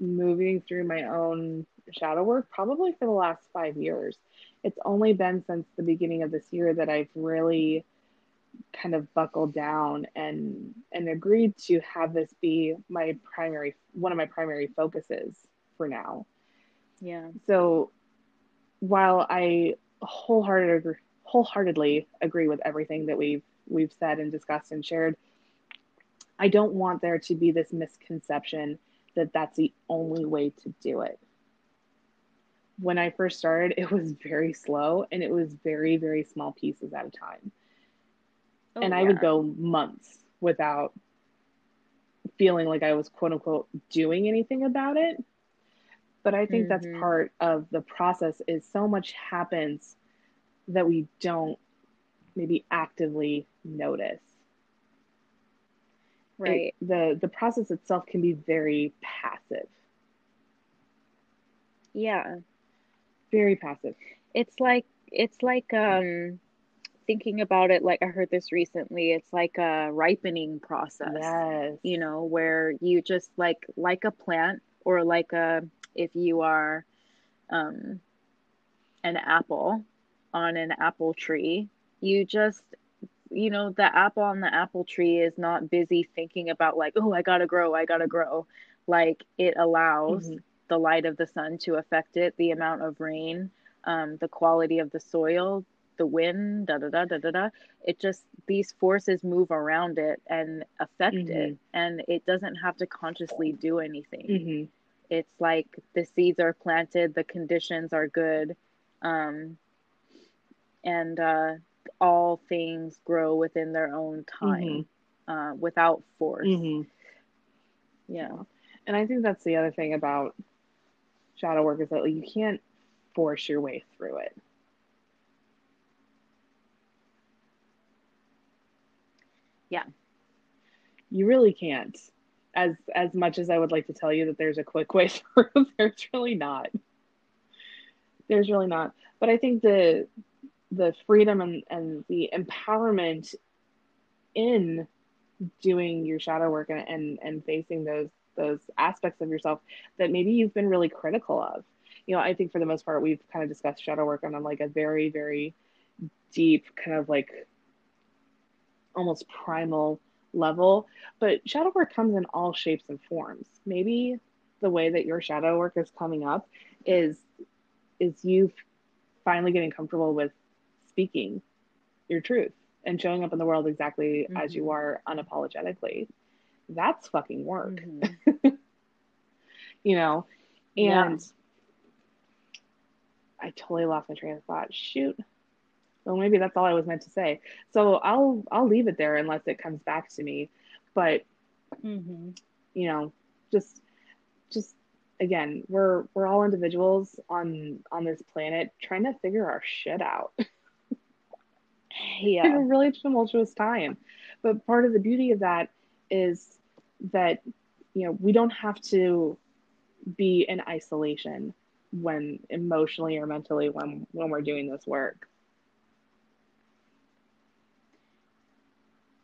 moving through my own shadow work probably for the last five years. It's only been since the beginning of this year that I've really kind of buckled down and and agreed to have this be my primary one of my primary focuses for now. Yeah. So while I wholehearted, wholeheartedly agree with everything that we've we've said and discussed and shared, I don't want there to be this misconception that that's the only way to do it. When I first started, it was very slow and it was very, very small pieces at a time. Oh, and I would go months without feeling like I was quote unquote doing anything about it. But I think mm-hmm. that's part of the process is so much happens that we don't maybe actively notice. Right. It, the the process itself can be very passive. Yeah. Very passive. It's like it's like um thinking about it like I heard this recently, it's like a ripening process. Yes. You know, where you just like like a plant or like a if you are um an apple on an apple tree, you just you know the apple on the apple tree is not busy thinking about like oh i gotta grow i gotta grow like it allows mm-hmm. The light of the sun to affect it the amount of rain um, the quality of the soil the wind, da da da da da da. It just these forces move around it and affect mm-hmm. it, and it doesn't have to consciously do anything. Mm-hmm. It's like the seeds are planted, the conditions are good, um, and uh, all things grow within their own time, mm-hmm. uh, without force. Mm-hmm. Yeah, and I think that's the other thing about shadow work is that like, you can't force your way through it. Yeah. You really can't. As as much as I would like to tell you that there's a quick way through, there's really not. There's really not. But I think the the freedom and, and the empowerment in doing your shadow work and, and, and facing those those aspects of yourself that maybe you've been really critical of. You know, I think for the most part we've kind of discussed shadow work on like a very, very deep kind of like almost primal level. But shadow work comes in all shapes and forms. Maybe the way that your shadow work is coming up is is you finally getting comfortable with speaking your truth and showing up in the world exactly mm-hmm. as you are unapologetically. That's fucking work. Mm-hmm. You know, and yeah. I totally lost my train of thought. Shoot. Well, maybe that's all I was meant to say. So I'll I'll leave it there unless it comes back to me. But mm-hmm. you know, just just again, we're we're all individuals on on this planet trying to figure our shit out. yeah, it's a really tumultuous time. But part of the beauty of that is that you know we don't have to be in isolation when emotionally or mentally when when we're doing this work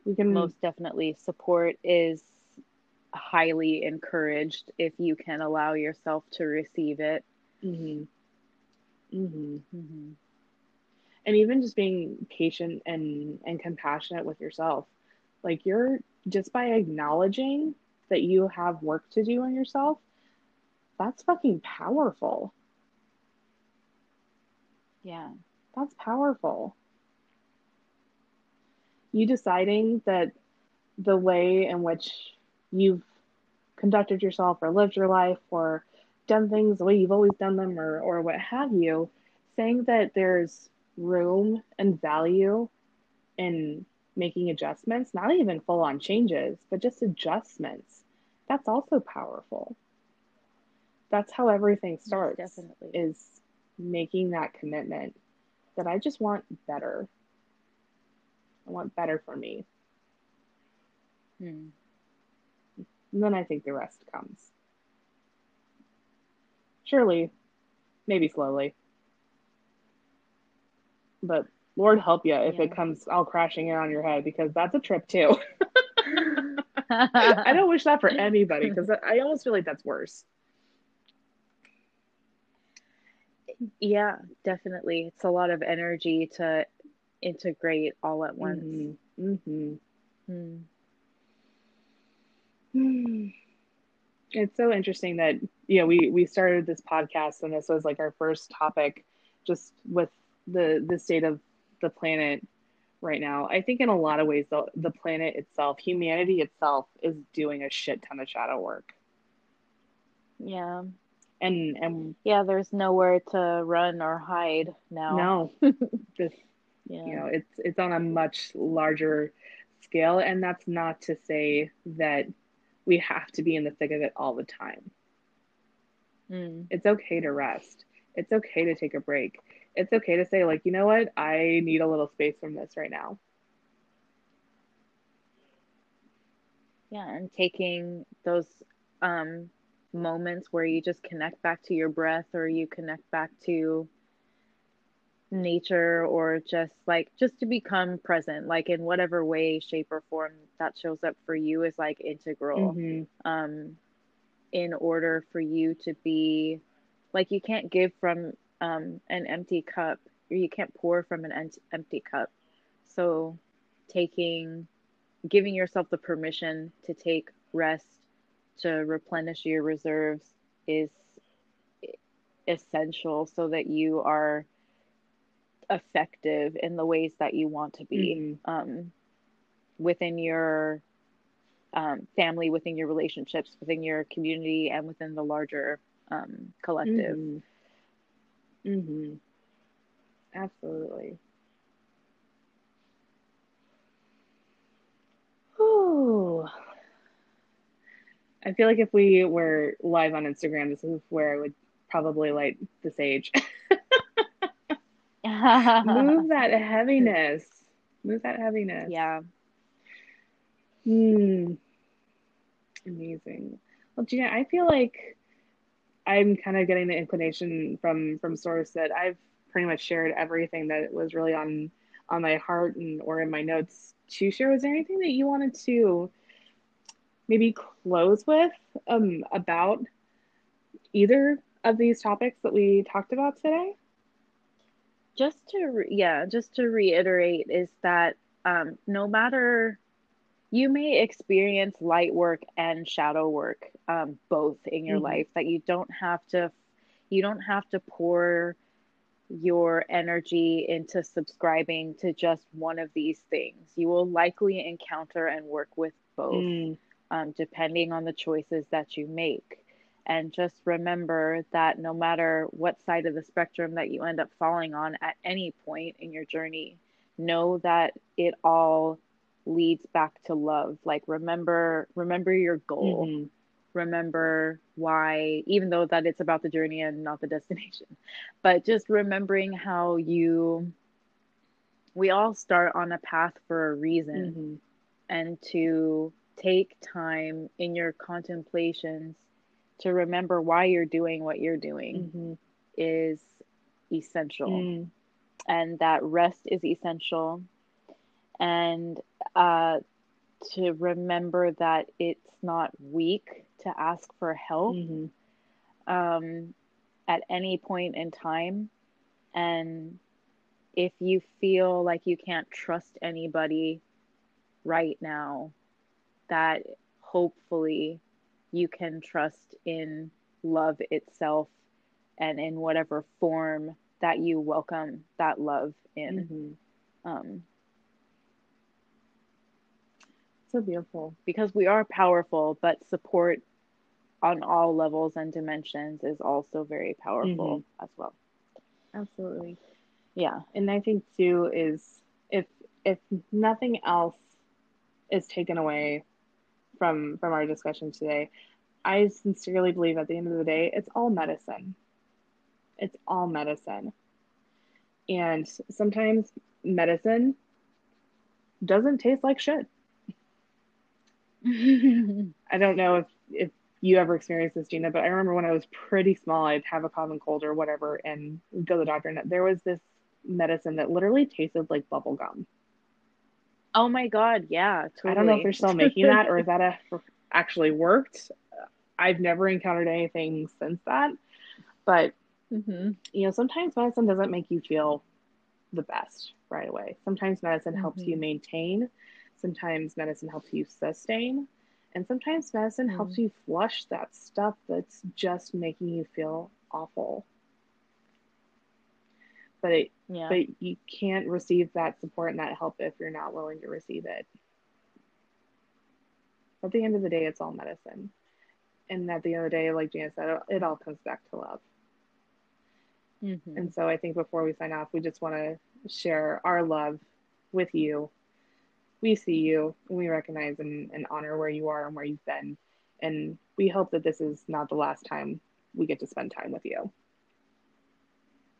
we can most definitely support is highly encouraged if you can allow yourself to receive it. Mm-hmm. Mm-hmm. Mm-hmm. And even just being patient and and compassionate with yourself, like you're just by acknowledging that you have work to do on yourself, that's fucking powerful. Yeah. That's powerful. You deciding that the way in which you've conducted yourself or lived your life or done things the way you've always done them or, or what have you, saying that there's room and value in making adjustments, not even full on changes, but just adjustments, that's also powerful. That's how everything starts. Yes, definitely. Is making that commitment that I just want better. I want better for me. Hmm. And then I think the rest comes. Surely, maybe slowly. But Lord help you if yeah. it comes all crashing in on your head because that's a trip too. I don't wish that for anybody because I almost feel like that's worse. Yeah, definitely. It's a lot of energy to integrate all at once. Mm-hmm. Mm-hmm. Hmm. It's so interesting that you know we we started this podcast and this was like our first topic, just with the the state of the planet right now. I think in a lot of ways the the planet itself, humanity itself, is doing a shit ton of shadow work. Yeah. And and yeah, there's nowhere to run or hide now. No. this yeah. you know, it's it's on a much larger scale and that's not to say that we have to be in the thick of it all the time. Mm. It's okay to rest. It's okay to take a break it's okay to say like you know what i need a little space from this right now yeah and taking those um moments where you just connect back to your breath or you connect back to nature or just like just to become present like in whatever way shape or form that shows up for you is like integral mm-hmm. um in order for you to be like you can't give from um, an empty cup, or you can't pour from an empty cup. So, taking, giving yourself the permission to take rest, to replenish your reserves is essential so that you are effective in the ways that you want to be mm-hmm. um, within your um, family, within your relationships, within your community, and within the larger um, collective. Mm-hmm. Mm-hmm. Absolutely. Ooh. I feel like if we were live on Instagram, this is where I would probably light the sage. Move that heaviness. Move that heaviness. Yeah. Hmm. Amazing. Well, Gina, I feel like I'm kind of getting the inclination from from source that I've pretty much shared everything that was really on on my heart and or in my notes to share. Was there anything that you wanted to maybe close with um, about either of these topics that we talked about today? Just to re- yeah, just to reiterate is that um, no matter you may experience light work and shadow work um, both in your mm-hmm. life that you don't have to you don't have to pour your energy into subscribing to just one of these things you will likely encounter and work with both mm. Um, depending on the choices that you make and just remember that no matter what side of the spectrum that you end up falling on at any point in your journey know that it all leads back to love like remember remember your goal mm-hmm. remember why even though that it's about the journey and not the destination but just remembering how you we all start on a path for a reason mm-hmm. and to take time in your contemplations to remember why you're doing what you're doing mm-hmm. is essential mm. and that rest is essential and uh, to remember that it's not weak to ask for help mm-hmm. um, at any point in time. And if you feel like you can't trust anybody right now, that hopefully you can trust in love itself and in whatever form that you welcome that love in. Mm-hmm. Um, so beautiful. Because we are powerful, but support on all levels and dimensions is also very powerful mm-hmm. as well. Absolutely. Yeah. And I think too is if if nothing else is taken away from from our discussion today, I sincerely believe at the end of the day, it's all medicine. It's all medicine. And sometimes medicine doesn't taste like shit. I don't know if, if you ever experienced this, Gina, but I remember when I was pretty small, I'd have a common cold or whatever and go to the doctor, and there was this medicine that literally tasted like bubble gum. Oh my god, yeah, totally. I don't know if they're still making that or if that actually worked. I've never encountered anything since that, but mm-hmm. you know, sometimes medicine doesn't make you feel the best right away. Sometimes medicine mm-hmm. helps you mm-hmm. maintain. Sometimes medicine helps you sustain. And sometimes medicine mm-hmm. helps you flush that stuff that's just making you feel awful. But it, yeah. but you can't receive that support and that help if you're not willing to receive it. At the end of the day, it's all medicine and at the end of the day, like Gina said, it all comes back to love. Mm-hmm. And so I think before we sign off, we just want to share our love with you. We see you, and we recognize and, and honor where you are and where you've been. And we hope that this is not the last time we get to spend time with you.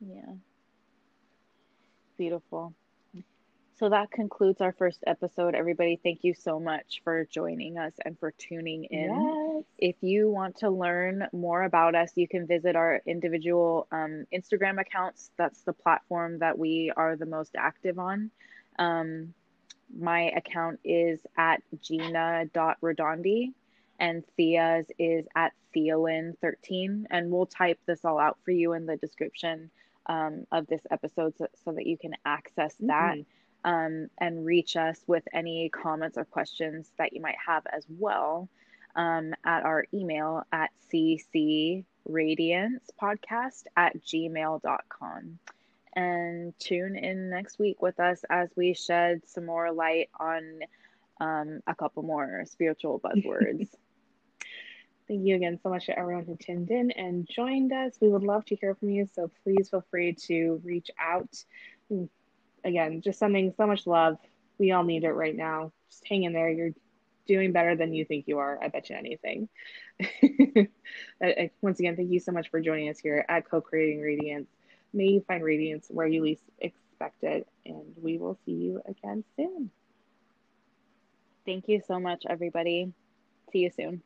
Yeah. Beautiful. So that concludes our first episode. Everybody, thank you so much for joining us and for tuning in. Yes. If you want to learn more about us, you can visit our individual um, Instagram accounts. That's the platform that we are the most active on. Um, my account is at gina.redondi and Thea's is at Theolin13. And we'll type this all out for you in the description um, of this episode so, so, that you can access that. Mm-hmm um, and reach us with any comments or questions that you might have as well um, at our email at ccradiancepodcast at gmail.com. And tune in next week with us as we shed some more light on um, a couple more spiritual buzzwords. Thank you again so much to everyone who tuned in and joined us. We would love to hear from you, so please feel free to reach out again, just sending so much love. We all need it right now. Just hang in there. You're doing better than you think you are. I bet you anything. Once again, thank you so much for joining us here at Co Creating Radiance. May you find radiance where you least expect it, and we will see you again soon. Thank you so much, everybody. See you soon.